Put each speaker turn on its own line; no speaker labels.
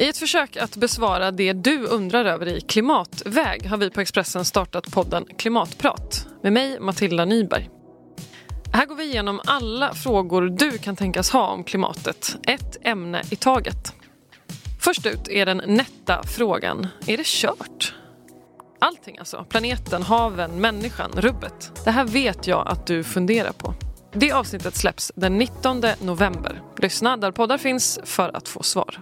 I ett försök att besvara det du undrar över i klimatväg har vi på Expressen startat podden Klimatprat med mig, Matilda Nyberg. Här går vi igenom alla frågor du kan tänkas ha om klimatet, ett ämne i taget. Först ut är den nätta frågan, är det kört? Allting alltså, planeten, haven, människan, rubbet. Det här vet jag att du funderar på. Det avsnittet släpps den 19 november. Lyssna där poddar finns för att få svar.